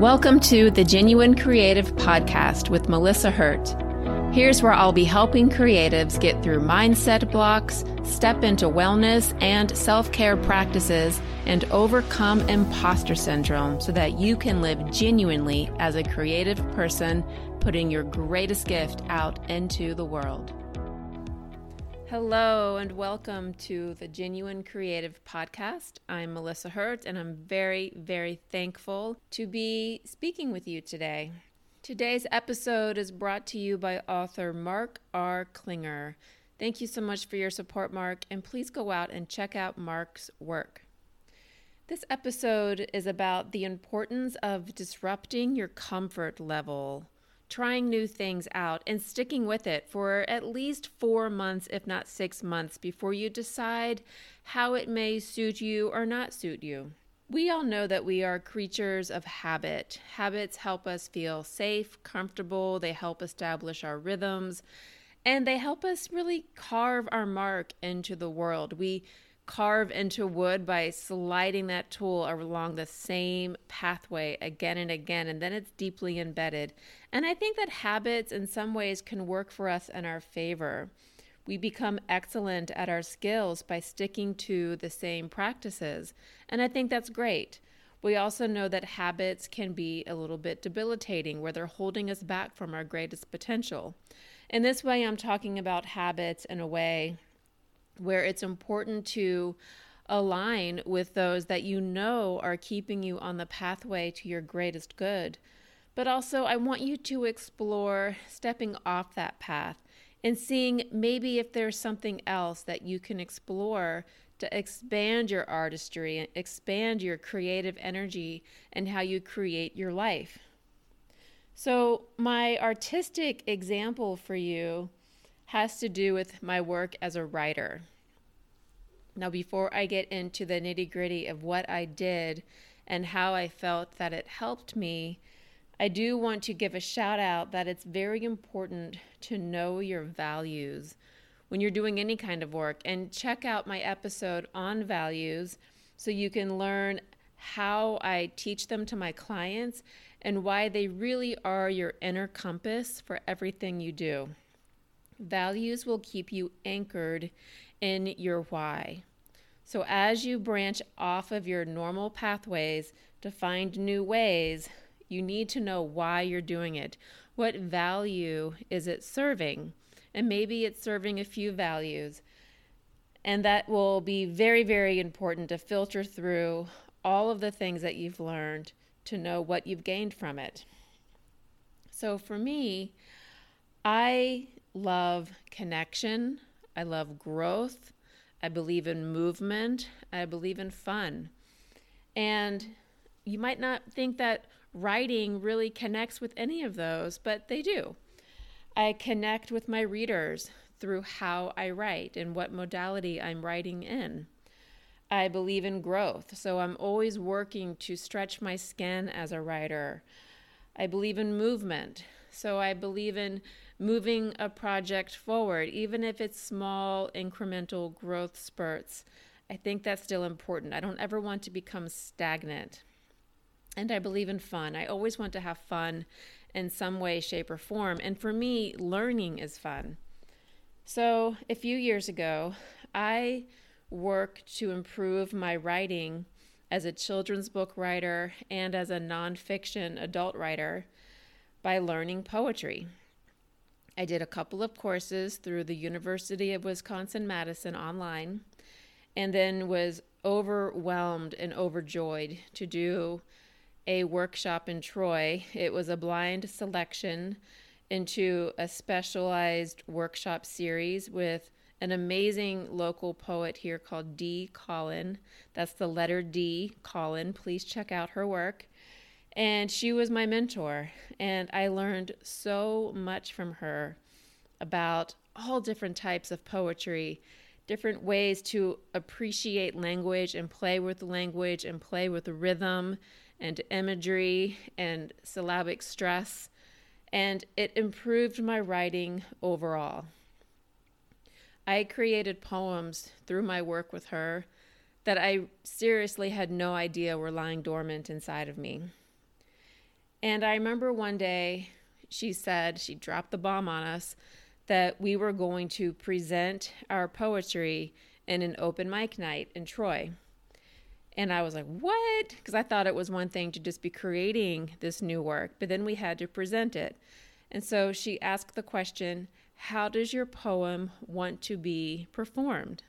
Welcome to the Genuine Creative Podcast with Melissa Hurt. Here's where I'll be helping creatives get through mindset blocks, step into wellness and self care practices, and overcome imposter syndrome so that you can live genuinely as a creative person, putting your greatest gift out into the world. Hello, and welcome to the Genuine Creative Podcast. I'm Melissa Hurt, and I'm very, very thankful to be speaking with you today. Today's episode is brought to you by author Mark R. Klinger. Thank you so much for your support, Mark, and please go out and check out Mark's work. This episode is about the importance of disrupting your comfort level trying new things out and sticking with it for at least four months, if not six months, before you decide how it may suit you or not suit you. We all know that we are creatures of habit. Habits help us feel safe, comfortable, they help establish our rhythms, and they help us really carve our mark into the world. We carve into wood by sliding that tool along the same pathway again and again, and then it's deeply embedded. And I think that habits in some ways can work for us in our favor. We become excellent at our skills by sticking to the same practices, and I think that's great. We also know that habits can be a little bit debilitating, where they're holding us back from our greatest potential. In this way, I'm talking about habits in a way where it's important to align with those that you know are keeping you on the pathway to your greatest good. But also, I want you to explore stepping off that path and seeing maybe if there's something else that you can explore to expand your artistry and expand your creative energy and how you create your life. So, my artistic example for you has to do with my work as a writer. Now, before I get into the nitty gritty of what I did and how I felt that it helped me, I do want to give a shout out that it's very important to know your values when you're doing any kind of work and check out my episode on values so you can learn how I teach them to my clients and why they really are your inner compass for everything you do. Values will keep you anchored in your why. So, as you branch off of your normal pathways to find new ways, you need to know why you're doing it. What value is it serving? And maybe it's serving a few values. And that will be very, very important to filter through all of the things that you've learned to know what you've gained from it. So, for me, I love connection. I love growth. I believe in movement. I believe in fun. And you might not think that writing really connects with any of those, but they do. I connect with my readers through how I write and what modality I'm writing in. I believe in growth, so I'm always working to stretch my skin as a writer. I believe in movement, so I believe in moving a project forward, even if it's small incremental growth spurts. I think that's still important. I don't ever want to become stagnant. And I believe in fun. I always want to have fun in some way, shape, or form. And for me, learning is fun. So a few years ago, I worked to improve my writing as a children's book writer and as a nonfiction adult writer by learning poetry. I did a couple of courses through the University of Wisconsin Madison online and then was overwhelmed and overjoyed to do a workshop in Troy. It was a blind selection into a specialized workshop series with an amazing local poet here called D. Colin. That's the letter D, Colin. Please check out her work. And she was my mentor. And I learned so much from her about all different types of poetry, different ways to appreciate language and play with language and play with rhythm and imagery and syllabic stress. And it improved my writing overall. I created poems through my work with her that I seriously had no idea were lying dormant inside of me. And I remember one day she said, she dropped the bomb on us that we were going to present our poetry in an open mic night in Troy. And I was like, what? Because I thought it was one thing to just be creating this new work, but then we had to present it. And so she asked the question, How does your poem want to be performed?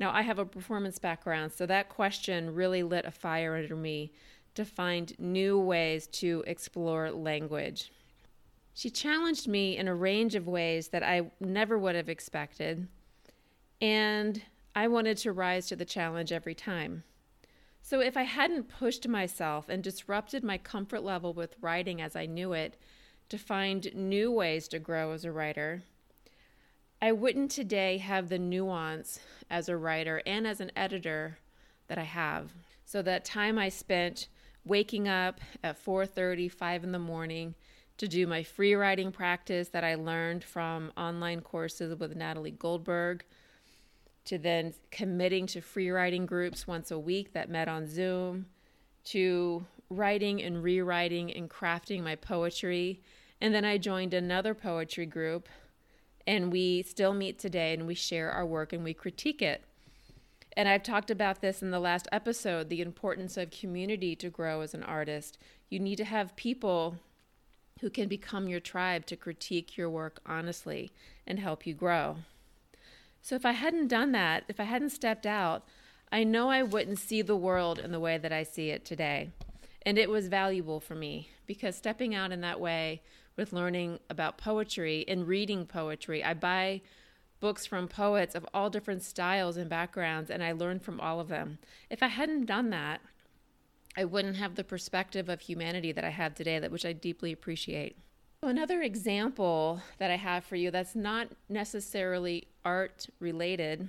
Now, I have a performance background, so that question really lit a fire under me to find new ways to explore language. She challenged me in a range of ways that I never would have expected, and I wanted to rise to the challenge every time. So, if I hadn't pushed myself and disrupted my comfort level with writing as I knew it to find new ways to grow as a writer, I wouldn't today have the nuance as a writer and as an editor that I have. So, that time I spent waking up at 4:30, 5 in the morning to do my free writing practice that I learned from online courses with Natalie Goldberg, to then committing to free writing groups once a week that met on Zoom, to writing and rewriting and crafting my poetry. And then I joined another poetry group, and we still meet today and we share our work and we critique it. And I've talked about this in the last episode the importance of community to grow as an artist. You need to have people who can become your tribe to critique your work honestly and help you grow. So if I hadn't done that, if I hadn't stepped out, I know I wouldn't see the world in the way that I see it today. And it was valuable for me because stepping out in that way with learning about poetry and reading poetry, I buy books from poets of all different styles and backgrounds, and I learned from all of them. If I hadn't done that, I wouldn't have the perspective of humanity that I have today, that which I deeply appreciate. Another example that I have for you that's not necessarily art related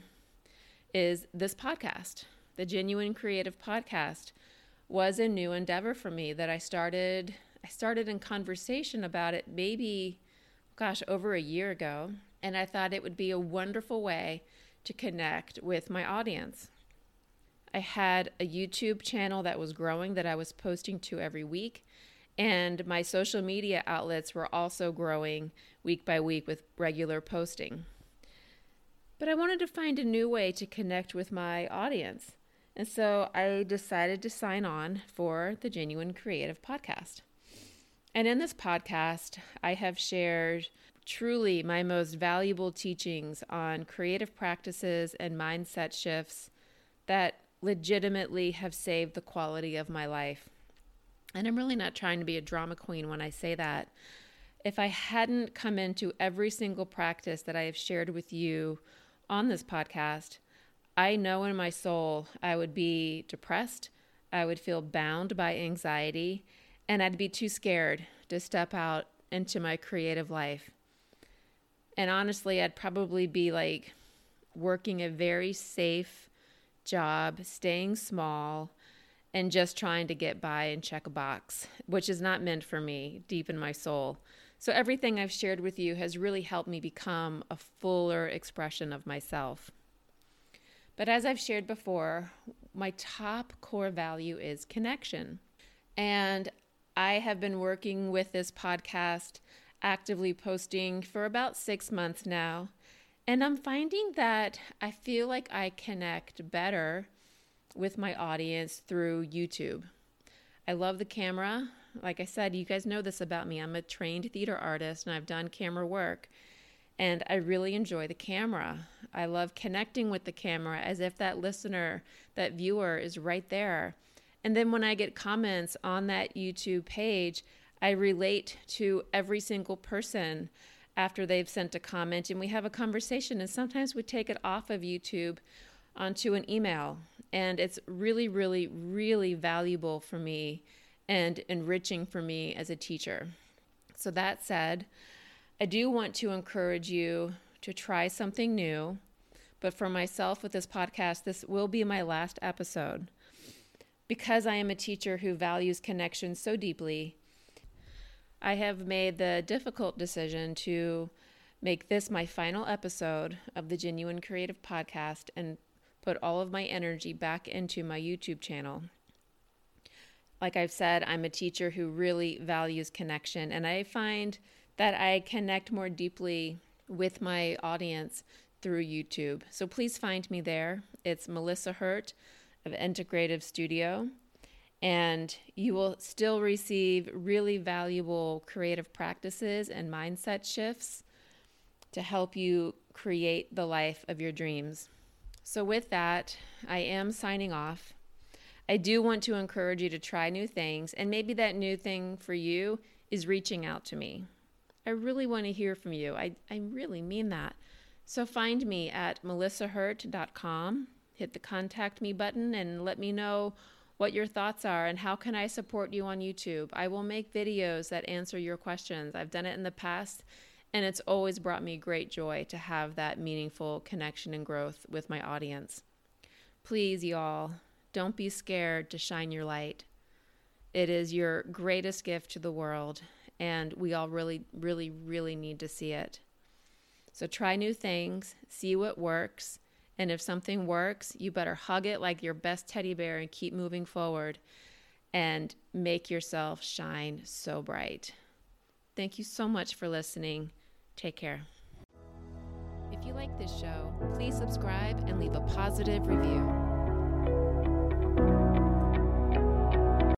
is this podcast. The Genuine Creative Podcast was a new endeavor for me that I started I started in conversation about it maybe gosh, over a year ago, and I thought it would be a wonderful way to connect with my audience. I had a YouTube channel that was growing that I was posting to every week. And my social media outlets were also growing week by week with regular posting. But I wanted to find a new way to connect with my audience. And so I decided to sign on for the Genuine Creative Podcast. And in this podcast, I have shared truly my most valuable teachings on creative practices and mindset shifts that legitimately have saved the quality of my life. And I'm really not trying to be a drama queen when I say that. If I hadn't come into every single practice that I have shared with you on this podcast, I know in my soul I would be depressed, I would feel bound by anxiety, and I'd be too scared to step out into my creative life. And honestly, I'd probably be like working a very safe, job, staying small, and just trying to get by and check a box, which is not meant for me deep in my soul. So, everything I've shared with you has really helped me become a fuller expression of myself. But as I've shared before, my top core value is connection. And I have been working with this podcast, actively posting for about six months now. And I'm finding that I feel like I connect better with my audience through YouTube. I love the camera. Like I said, you guys know this about me. I'm a trained theater artist and I've done camera work. And I really enjoy the camera. I love connecting with the camera as if that listener, that viewer is right there. And then when I get comments on that YouTube page, I relate to every single person after they've sent a comment and we have a conversation. And sometimes we take it off of YouTube onto an email. And it's really, really, really valuable for me and enriching for me as a teacher. So, that said, I do want to encourage you to try something new. But for myself with this podcast, this will be my last episode. Because I am a teacher who values connection so deeply, I have made the difficult decision to make this my final episode of the Genuine Creative Podcast and put all of my energy back into my YouTube channel. like I've said, I'm a teacher who really values connection, and I find that I connect more deeply with my audience through YouTube. So please find me there. It's Melissa Hurt of Integrative Studio, and you will still receive really valuable creative practices and mindset shifts to help you create the life of your dreams. So, with that, I am signing off. I do want to encourage you to try new things, and maybe that new thing for you is reaching out to me. I really want to hear from you. I, I really mean that. So find me at melissahurt.com, hit the contact me button, and let me know what your thoughts are and how can I support you on YouTube. I will make videos that answer your questions. I've done it in the past, and it's always brought me great joy to have that meaningful connection and growth with my audience. Please, y'all, don't be scared to shine your light. It is your greatest gift to the world, and we all really, really, really need to see it. So try new things, see what works, and if something works, you better hug it like your best teddy bear and keep moving forward and make yourself shine so bright. Thank you so much for listening. Take care. If you like this show, please subscribe and leave a positive review.